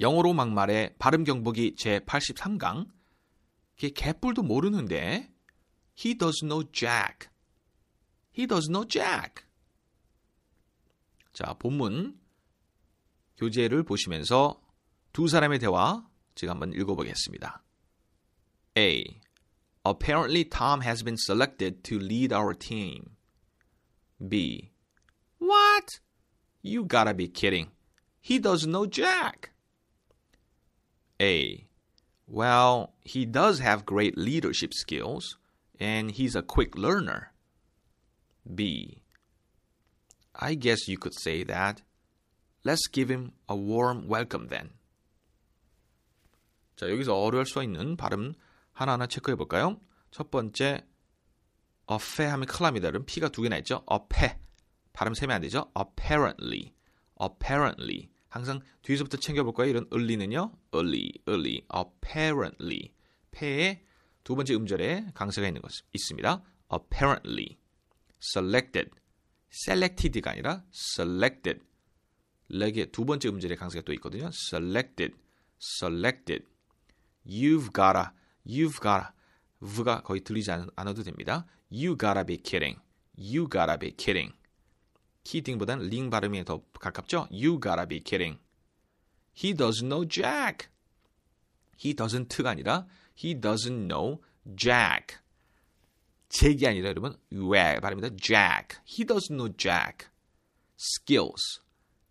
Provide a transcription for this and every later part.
영어로 막말의 발음 경보기 제 83강. 걔 개뿔도 모르는데 he does know jack. he does know jack. 자, 본문 교재를 보시면서 두 사람의 대화 제가 한번 읽어보겠습니다. A. Apparently Tom has been selected to lead our team. B. What? You gotta be kidding. He doesn't know Jack. A. Well, he does have great leadership skills, and he's a quick learner. B. I guess you could say that. Let's give him a warm welcome then. 자, 여기서 어려울 수 있는 발음 하나하나 체크해 볼까요? 첫 번째, 어페 하면 큰일 납니다. 여러분, P가 두 개나 있죠? 어페. 발음 세면 안 되죠? apparently. apparently. 항상 뒤에서부터 챙겨볼 거예요. 이런 을리는요. early, early, apparently. 폐에 두 번째 음절에 강세가 있는 것 있습니다. apparently. selected. selected가 아니라 selected. 렉의 두 번째 음절에 강세가 또 있거든요. selected. selected. You've gotta. You've gotta. v가 거의 들리지 않, 않아도 됩니다. You gotta be kidding. You gotta be kidding. Kidding보다는 링 발음이 더 가깝죠? You gotta be kidding. He doesn't know Jack. He doesn't가 아니라 He doesn't know Jack. 잭이 아니라 여러분 왜 발음입니다. Jack. He doesn't know Jack. Skills.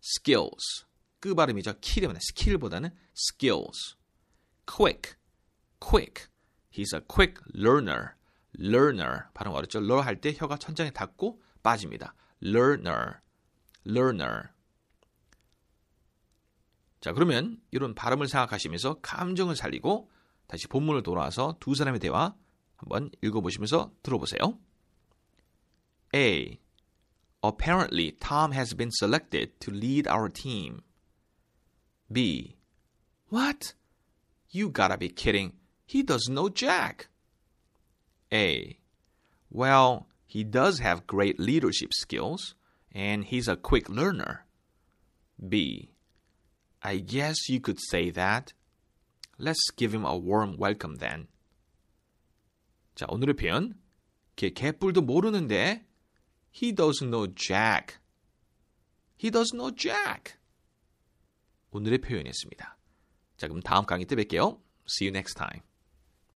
Skills. 그 발음이죠. 킬이면 스킬보다는 skills. Quick. Quick. He's a quick learner. Learner. 발음 어렵죠. learn 할때 혀가 천장에 닿고 빠집니다. Learner, learner. 자, 그러면 이런 발음을 생각하시면서 감정을 살리고 다시 본문을 돌아와서 두 사람의 대화 한번 읽어보시면서 들어보세요. A. Apparently, Tom has been selected to lead our team. B. What? You gotta be kidding. He doesn't know Jack. A. Well, he does have great leadership skills, and he's a quick learner. B. I guess you could say that. Let's give him a warm welcome then. 자, 오늘의 표현. 걔 개뿔도 모르는데 he doesn't know Jack. He doesn't know Jack. 오늘의 표현이었습니다. 자, 그럼 다음 강의 때 뵐게요. See you next time.